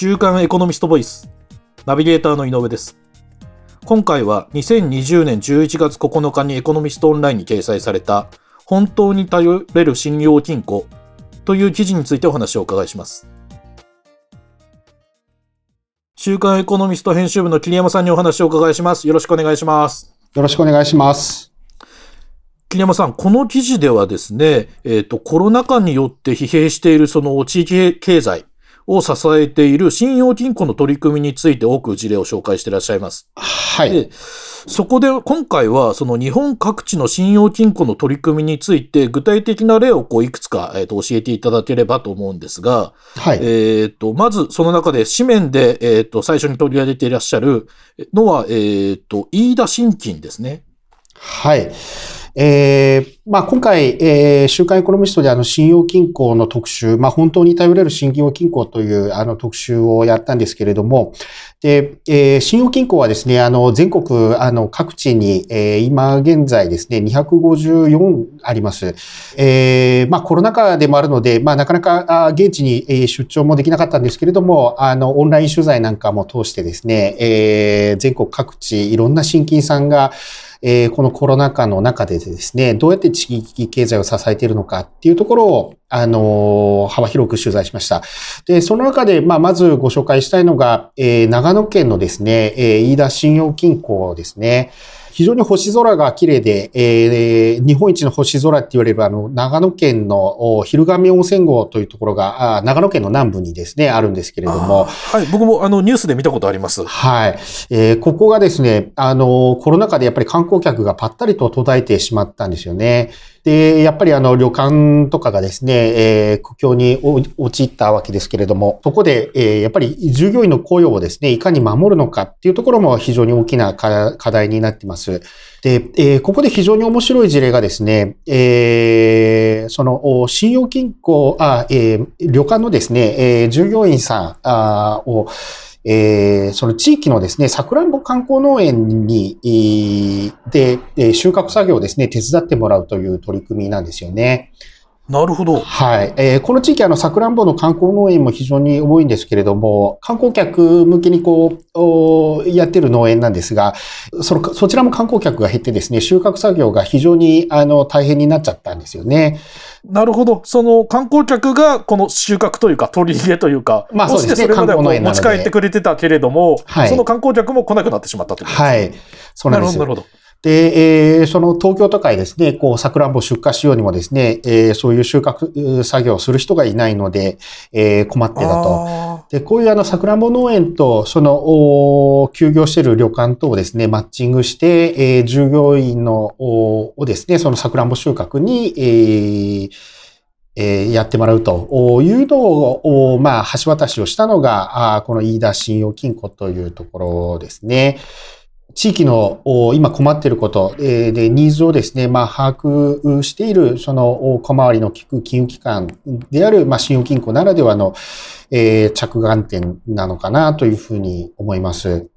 週刊エコノミストボイスナビゲーターの井上です。今回は2020年11月9日にエコノミストオンラインに掲載された本当に頼れる信用金庫という記事についてお話をお伺いします。週刊エコノミスト編集部の桐山さんにお話をお伺いします。よろしくお願いします。よろしくお願いします。桐山さん、この記事ではですね、えっ、ー、と、コロナ禍によって疲弊しているその地域経済を支えている信用金庫の取り組みについて多く事例を紹介していらっしゃいます。はい。でそこで今回はその日本各地の信用金庫の取り組みについて具体的な例をこういくつか、えー、と教えていただければと思うんですが、はい。えっ、と、まずその中で紙面で、えっ、と、最初に取り上げていらっしゃるのは、えっ、と、飯田新金ですね。はい。えー、まあ、今回、えー、週刊エコノミストであの信用金庫の特集、まあ、本当に頼れる信用金庫というあの特集をやったんですけれども、で、えー、信用金庫はですね、あの、全国、あの、各地に、えー、今現在ですね、254あります。えー、まあ、コロナ禍でもあるので、まあ、なかなか、現地に出張もできなかったんですけれども、あの、オンライン取材なんかも通してですね、えー、全国各地、いろんな新金さんが、え、このコロナ禍の中でですね、どうやって地域経済を支えているのかっていうところを、あの、幅広く取材しました。で、その中で、まあ、まずご紹介したいのが、え、長野県のですね、え、飯田信用金庫ですね。非常に星空が綺麗で、えー、日本一の星空って言われるあの、長野県の昼神温泉郷というところが、長野県の南部にですね、あるんですけれども。はい、僕もあの、ニュースで見たことあります。はい。えー、ここがですね、あの、コロナ禍でやっぱり観光客がぱったりと途絶えてしまったんですよね。で、やっぱりあの旅館とかがですね、えー、苦境に陥ったわけですけれども、そこで、えー、やっぱり従業員の雇用をですね、いかに守るのかっていうところも非常に大きな課題になってます。で、えー、ここで非常に面白い事例がですね、えー、その、信用金庫、あ、えー、旅館のですね、えー、従業員さんあを、えー、その地域のですね、さくらんぼ観光農園に、で、収穫作業をですね、手伝ってもらうという取り組みなんですよね。なるほど。はい。えー、この地域、あの、さくらんぼの観光農園も非常に多いんですけれども、観光客向けにこう、やってる農園なんですが、その、そちらも観光客が減ってですね、収穫作業が非常に、あの、大変になっちゃったんですよね。なるほど。その観光客がこの収穫というか取り入れというか、まあそうですね。それまで持ち帰ってくれてたけれども、はい、その観光客も来なくなってしまったということですね。はい。そうなんです。なるほど。で、えー、その東京都会ですね、こう、桜んぼ出荷しようにもですね、えー、そういう収穫作業をする人がいないので、えー、困ってたと。で、こういうあの、桜んぼ農園と、その、休業している旅館とをですね、マッチングして、えー、従業員の、をですね、その桜んぼ収穫に、えー、えー、やってもらうというのを、まあ、橋渡しをしたのが、あこの飯田信用金庫というところですね。地域の今困っていることで、ニーズをですね、まあ、把握している、その小回りの利く金融機関である、まあ、信用金庫ならではの、えー、着眼点なのかなというふうに思います。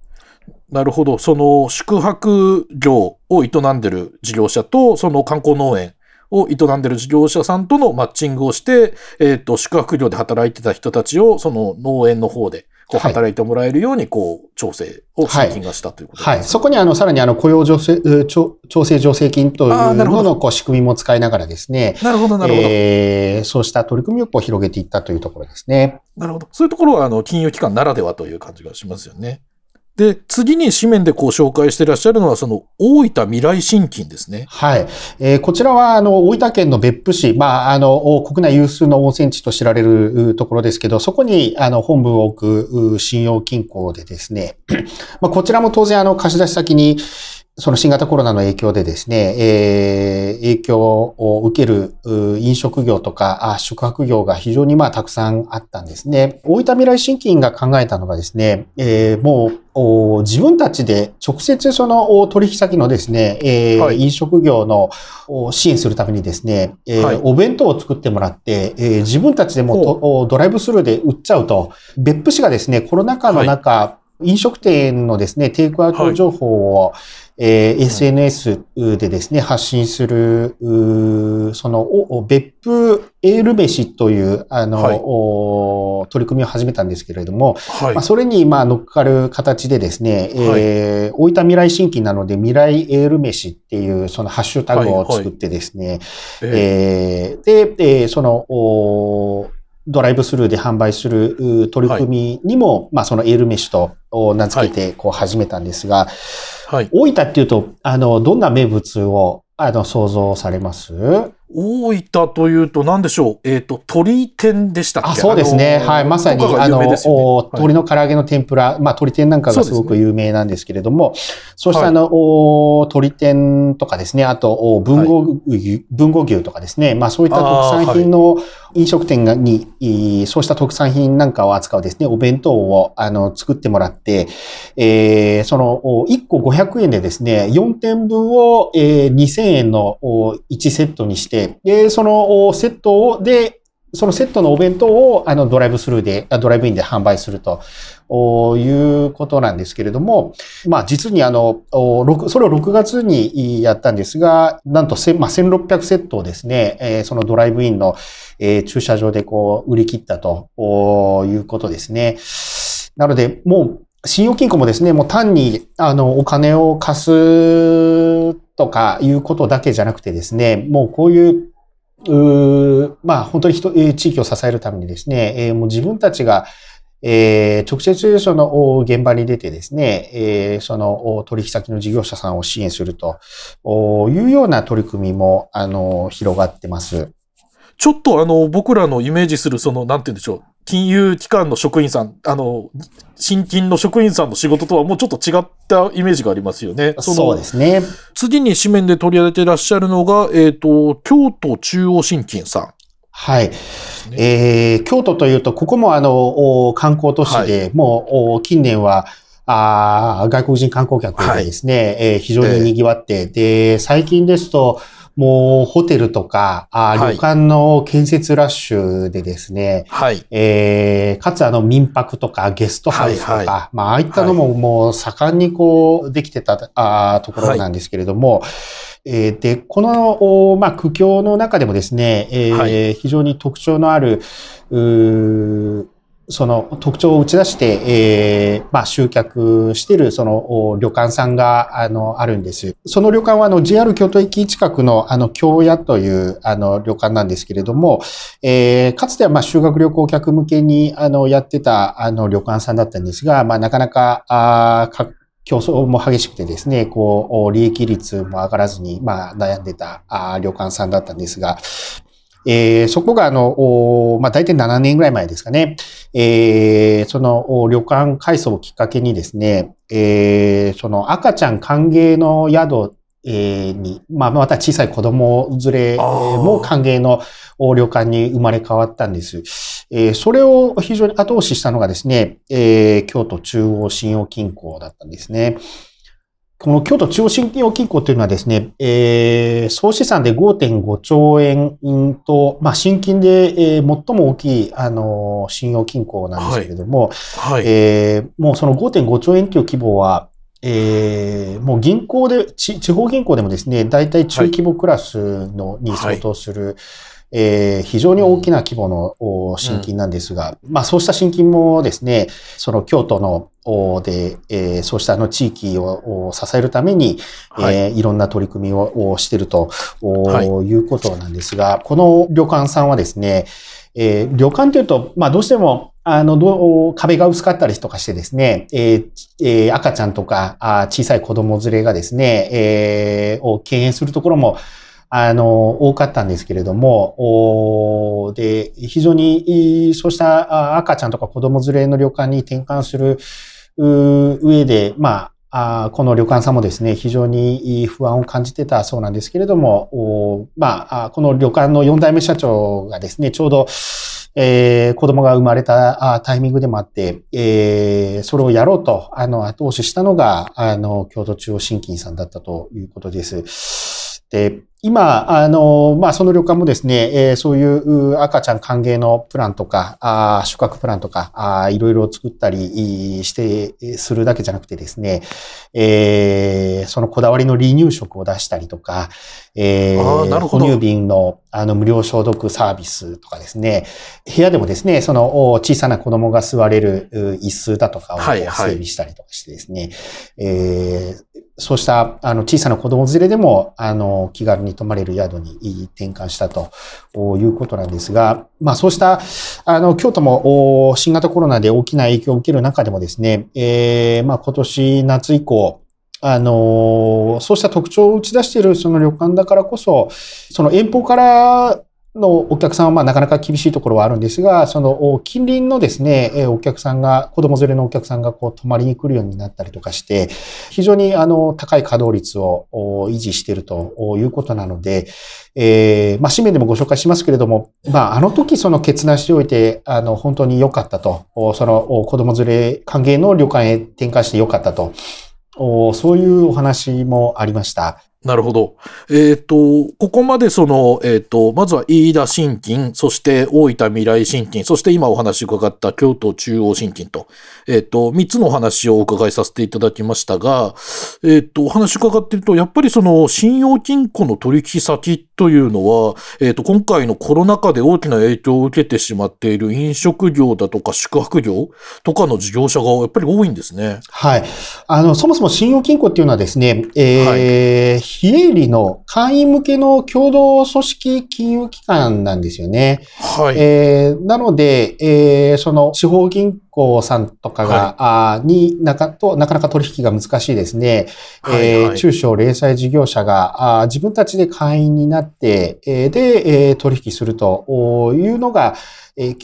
なるほど。その宿泊業を営んでる事業者と、その観光農園を営んでる事業者さんとのマッチングをして、えっ、ー、と、宿泊業で働いてた人たちを、その農園の方でこう働いてもらえるように、こう、調整を新金がしたということですね、はい。はい。そこにあの、さらにあの、雇用調整、調整助成金というのの、こう、仕組みも使いながらですね。なるほど、なるほど。えー、そうした取り組みをこう、広げていったというところですね。なるほど。そういうところは、あの、金融機関ならではという感じがしますよね。で、次に紙面でこう紹介していらっしゃるのは、その大分未来新金ですね。はい。えー、こちらは、あの、大分県の別府市、まあ、あの、国内有数の温泉地と知られるところですけど、そこに、あの、本部を置く信用金庫でですね、まあ、こちらも当然、あの、貸し出し先に、その新型コロナの影響でですね、えー、影響を受ける飲食業とか宿泊業が非常にまあたくさんあったんですね。大分未来新金が考えたのがですね、えー、もう自分たちで直接その取引先のですね、えーはい、飲食業の支援するためにですね、えー、はい、お弁当を作ってもらって、えー、自分たちでもドライブスルーで売っちゃうと、別府市がですね、コロナ禍の中、はい。飲食店のですね、テイクアウト情報を、はいえー SNS でですね、発信する、その、お別府エール飯という、あの、はい。お取り組みを始めたんですけれども、はい。まあ、。それに、まあ、乗っかる形でですね、えー大分未来新規なので、未来エール飯っていう、そのハッシュタグを作ってですね、ええーで、えーその、おドライブスルーで販売するう取り組みにも、まあ、そのエール飯とお名付けて、こう始めたんですが、ーはい。大分っていうと、あの、どんな名物を、あの、想像されます？大分というと何でしょう？えっ、と、鳥天でしたっけ？あ、そうですね。あのーはい。まさに、とかがあの、有名ですよね？おはい。鶏の唐揚げの天ぷら、まあ、鶏天なんかがすごく有名なんですけれども、そうしたはい。あの、お鶏天とかですね、あと、お文豪牛、文豪牛とかですね、まあ、そういった特産品の飲食店がに、そうした特産品なんかを扱うですね、お弁当を、あの、作ってもらって、えーその、1個500円でですね、4点分を、えー2000円の1セットにして、で、そのセットを、で、そのセットのお弁当をあのドライブスルーで、あドライブインで販売すると。いうことなんですけれども、まあ実にあの、それを6月にやったんですが、なんとまあ、1600セットをですね、そのドライブインの、駐車場でこう売り切ったということですね。なので、もう信用金庫もですね、もう単に、あの、お金を貸すとかいうことだけじゃなくてですね、もうこういう、うまあ、本当に人、地域を支えるためにですね、もう自分たちが、えー直接そのお現場に出てですね、えーそのお取引先の事業者さんを支援するとおいうような取り組みも、あの、広がってます。ちょっとあの、僕らのイメージする、その、なんて言うんでしょう。金融機関の職員さん、あの、新金の職員さんの仕事とはもうちょっと違ったイメージがありますよね。のそうですね。次に紙面で取り上げていらっしゃるのが、えっ、と、京都中央新金さんはい。ね。えー京都というと、ここもあの、お観光都市で、もうお近年は、あー外国人観光客でですね、えー非常に賑わって、で、最近ですと、もうホテルとか、あ旅館の建設ラッシュでですね、はい。えーかつあの民泊とかゲストハウスとか、はいはまあああいったのももう盛んにこうできてた、あーところなんですけれども、えーで、この、おまあ苦境の中でもですね、えーはい。非常に特徴のある、うーその特徴を打ち出して、えーまあ集客しているその旅館さんがあのあるんです。その旅館はあの JR 京都駅近くのあの京屋というあの旅館なんですけれども、えーかつてはまあ修学旅行客向けにあのやってたあの旅館さんだったんですが、まあなかなか、あ競争も激しくてですね、こう、利益率も上がらずに、まあ悩んでたあー旅館さんだったんですが、えーそこがあの、おまあ大体7年ぐらい前ですかね、えーそのお旅館改装をきっかけにですね、えーその赤ちゃん歓迎の宿えーに、まあ、また小さい子供連れも歓迎のお旅館に生まれ変わったんです。えーそれを非常に後押ししたのがですね、えー京都中央信用金庫だったんですね。この京都中央信用金庫というのはですね、えー総資産で5.5兆円と、まあ、新金で、えー最も大きい、あのー信用金庫なんですけれども、はい。えーもうその5.5兆円という規模は、えーもう銀行で、ち地方銀行でもですね、大体中規模クラスの、に相当する、えー非常に大きな規模のお新金なんですが、まあそうした新金もですね、その京都のおで、えーそうしたあの地域をお支えるために、はいえーい。ろんな取り組みをおしているとおはい。いうことなんですが、この旅館さんはですね、えー旅館というと、まあどうしても、あの、どう壁が薄かったりとかしてですね、えーえー赤ちゃんとかあー小さい子供連れがですね、えーを敬遠するところも、あの、多かったんですけれども、で、非常に、そうした赤ちゃんとか子供連れの旅館に転換する上で、まあ、この旅館さんもですね、非常に不安を感じてたそうなんですけれども、まあ、この旅館の4代目社長がですね、ちょうど、えー子供が生まれたタイミングでもあって、えーそれをやろうと、あの、後押ししたのが、あの、京都中央新金さんだったということです。で、今、あの、まあ、その旅館もですね、えー、そういう赤ちゃん歓迎のプランとか、あ宿泊プランとかあ、いろいろ作ったりして、するだけじゃなくてですね、えー、そのこだわりの離乳食を出したりとか、えー、哺乳瓶のあの無料消毒サービスとかですね、部屋でもですね、その小さな子供が座れる椅子だとかを整備したりとかしてですね、はいはい、えーそうしたあの小さな子供連れでもあの気軽に泊まれる宿に転換したということなんですが、まあそうしたあの京都も新型コロナで大きな影響を受ける中でもですね、えー、まあ今年夏以降、あの、そうした特徴を打ち出しているその旅館だからこそ、その遠方からのお客さんはまあなかなか厳しいところはあるんですが、その近隣のですね、お客さんが、子供連れのお客さんがこう泊まりに来るようになったりとかして、非常にあの高い稼働率を維持しているということなので、えー、まあ紙面でもご紹介しますけれども、まああの時その決断しておいて、あの本当に良かったと、その子供連れ歓迎の旅館へ転換して良かったと、そういうお話もありました。なるほど。えっ、ー、と、ここまでその、えっ、ー、と、まずは飯田新金、そして大分未来新金、そして今お話伺った京都中央新金と、えっ、ー、と、三つのお話をお伺いさせていただきましたが、えっ、と、お話伺っていると、やっぱりその信用金庫の取引先っというのは、えっ、と、今回のコロナ禍で大きな影響を受けてしまっている飲食業だとか宿泊業とかの事業者がやっぱり多いんですね。はい。あの、そもそも信用金庫っていうのはですね、えー、はい非営利の会員向けの共同組織金融機関なんですよね。はい。えー、なので、えー、その地方銀行さんとかが、はい、あになかとなかなか取引が難しいですね。はいはい、えー、中小零細事業者があ自分たちで会員になって、えー、で、えー、取引するというのが、え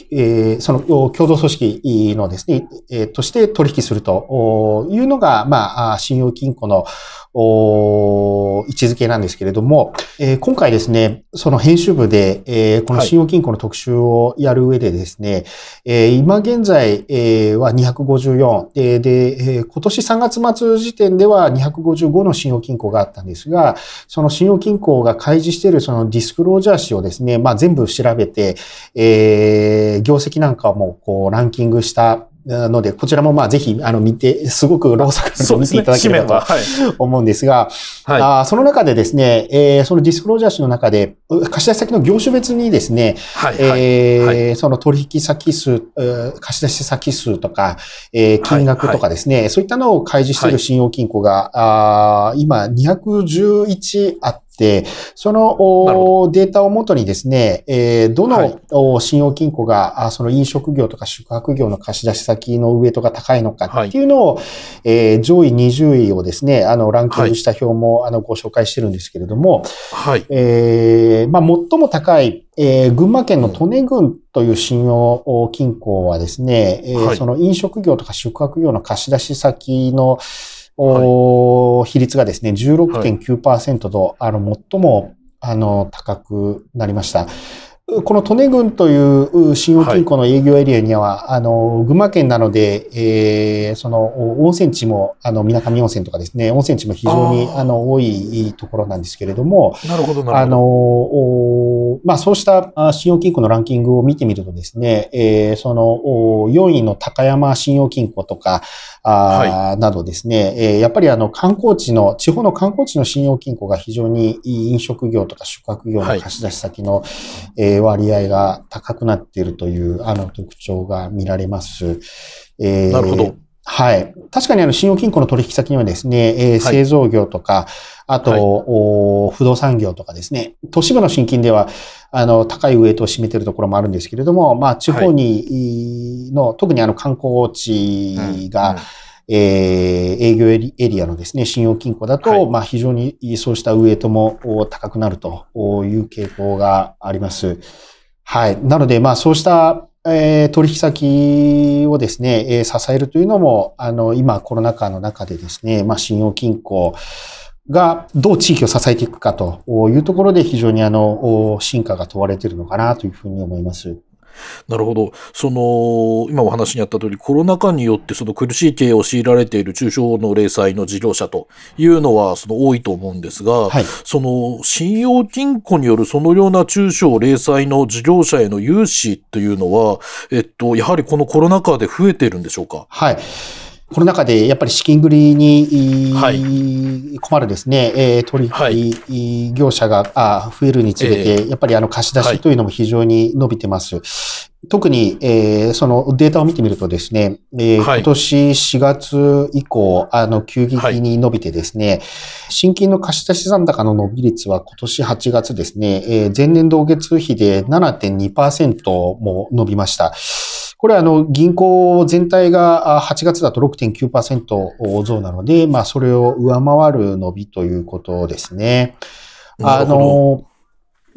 ー、その共同組織のですね、えー、として取引するというのが、まあ、信用金庫の位置づけなんですけれども、えー、今回ですね、その編集部で、えー、この信用金庫の特集をやる上でですね、はい、えー、今現在、えー、は254で、で、えー、今年3月末時点では255の信用金庫があったんですが、その信用金庫が開示しているそのディスクロージャー誌をですね、まあ全部調べて、えー、業績なんかもこうランキングしたので、こちらもまあぜひあの見て、すごくローソクで見ていただければと思うんですが、はい、あその中でですね、えー、そのディスクロージャー誌の中で、貸し出し先の業種別にですね、はいえーはい、その取引先数、貸し出し先数とか、えー、金額とかですね、はいはい、そういったのを開示している信用金庫が、あ今211あって、、そのデータをもとにですね、えどの信用金庫が、その飲食業とか宿泊業の貸し出し先のウエイトが高いのかっていうのを、え上位20位をですね、あの、ランキングした表も、あの、ご紹介してるんですけれども、はい。えー、まあ、最も高い、えー、群馬県の利根郡という信用金庫はですね、えー、その飲食業とか宿泊業の貸し出し先の、はい、比率がですね、16.9%と、はい、あの、最も、あの、高くなりました。この利根郡という信用金庫の営業エリアには、はい、あの、群馬県なので、えー、その、温泉地も、あの、水上温泉とかですね、温泉地も非常に、あの、多いところなんですけれども、なるほど、なるほど。あの、まあ、そうした信用金庫のランキングを見てみるとですね、えー、その、4位の高山信用金庫とか、あ、はい、などですね、えー、やっぱりあの、観光地の、地方の観光地の信用金庫が非常に飲食業とか宿泊業の貸し出し先の、はい、えー割合が高くなっているというあの特徴が見られます。えー、なるほど。はい。確かにあの、信用金庫の取引先にはですね、えー、製造業とか、あと、はい、不動産業とかですね、都市部の新金では、あの、高いウエイトを占めているところもあるんですけれども、まあ、地方にの、はい、特にあの、観光地が、うんうんえー、営業エリアのですね、信用金庫だと、はい、まあ非常にそうしたウエイトも高くなるという傾向があります。はい。なので、まあそうした、えー、取引先をですね、えー、支えるというのも、あの、今コロナ禍の中でですね、まあ信用金庫、がどう地域を支えていくかというところで非常にあの進化が問われているのかなというふうに思います。なるほど。その、今お話にあった通り、コロナ禍によってその苦しい経営を強いられている中小の零細の事業者というのはその多いと思うんですが、はい。その信用金庫によるそのような中小零細の事業者への融資というのは、えっと、やはりこのコロナ禍で増えているんでしょうか？はい。コロナ禍でやっぱり資金繰りに、はい。困るですね、えー取引業者が、あ増えるにつれて、やっぱりあの貸し出しというのも非常に伸びてます。特に、えーそのデータを見てみるとですね、今年4月以降、あの、急激に伸びてですね、新金の貸し出し残高の伸び率は今年8月ですね、えー前年同月比で7.2%も伸びました。これはあの、銀行全体があ8月だと6.9%増なので、まあ、それを上回る伸びということですね。あの、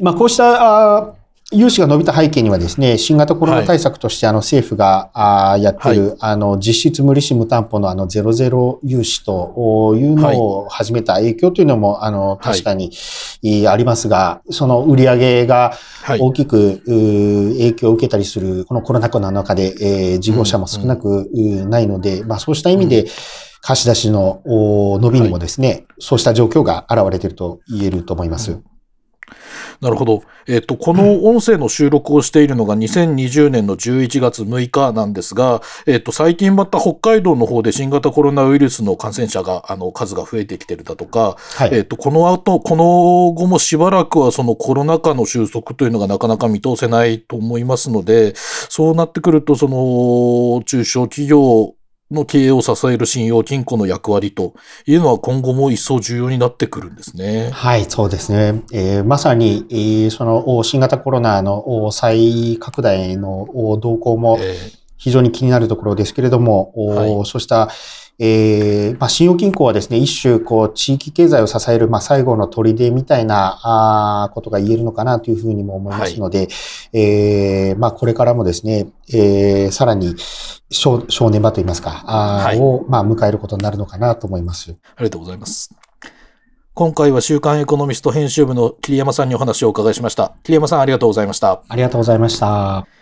まあ、こうした、あ融資が伸びた背景にはですね、新型コロナ対策として、あの、政府が、あやってい。る、あの、実質無利子無担保のあの、ゼロゼロ融資というのを始めた影響というのも、あの、確かに、い。ありますが、その売り上げがはい。大きく、影響を受けたりする、このコロナ禍の中で、えー事業者も少なく、うないので、まあそうした意味で、貸し出しのお伸びにもですね、そうした状況が現れていると言えると思います。なるほど。えっ、と、この音声の収録をしているのが2020年の11月6日なんですが、えっ、と、最近また北海道の方で新型コロナウイルスの感染者が、あの、数が増えてきてるだとか、はい。えっ、と、この後、この後もしばらくはそのコロナ禍の収束というのがなかなか見通せないと思いますので、そうなってくると、その、中小企業の経営を支える信用金庫の役割というのは今後も一層重要になってくるんですね。はい、そうですね。えーまさに、えーそのお新型コロナのお再拡大のお動向もえ非常に気になるところですけれども、おはいそうした、えーまあ、信用金庫はですね、一種、こう、地域経済を支える、まあ、最後の砦みたいな、あーことが言えるのかなというふうにも思いますので、えーまあ、これからもですね、えーさらに、正正念場といいますか、あーはいを、まあ、迎えることになるのかなと思います。ありがとうございます。今回は週刊エコノミスト編集部の桐山さんにお話をお伺いしました。桐山さんありがとうございました。ありがとうございました。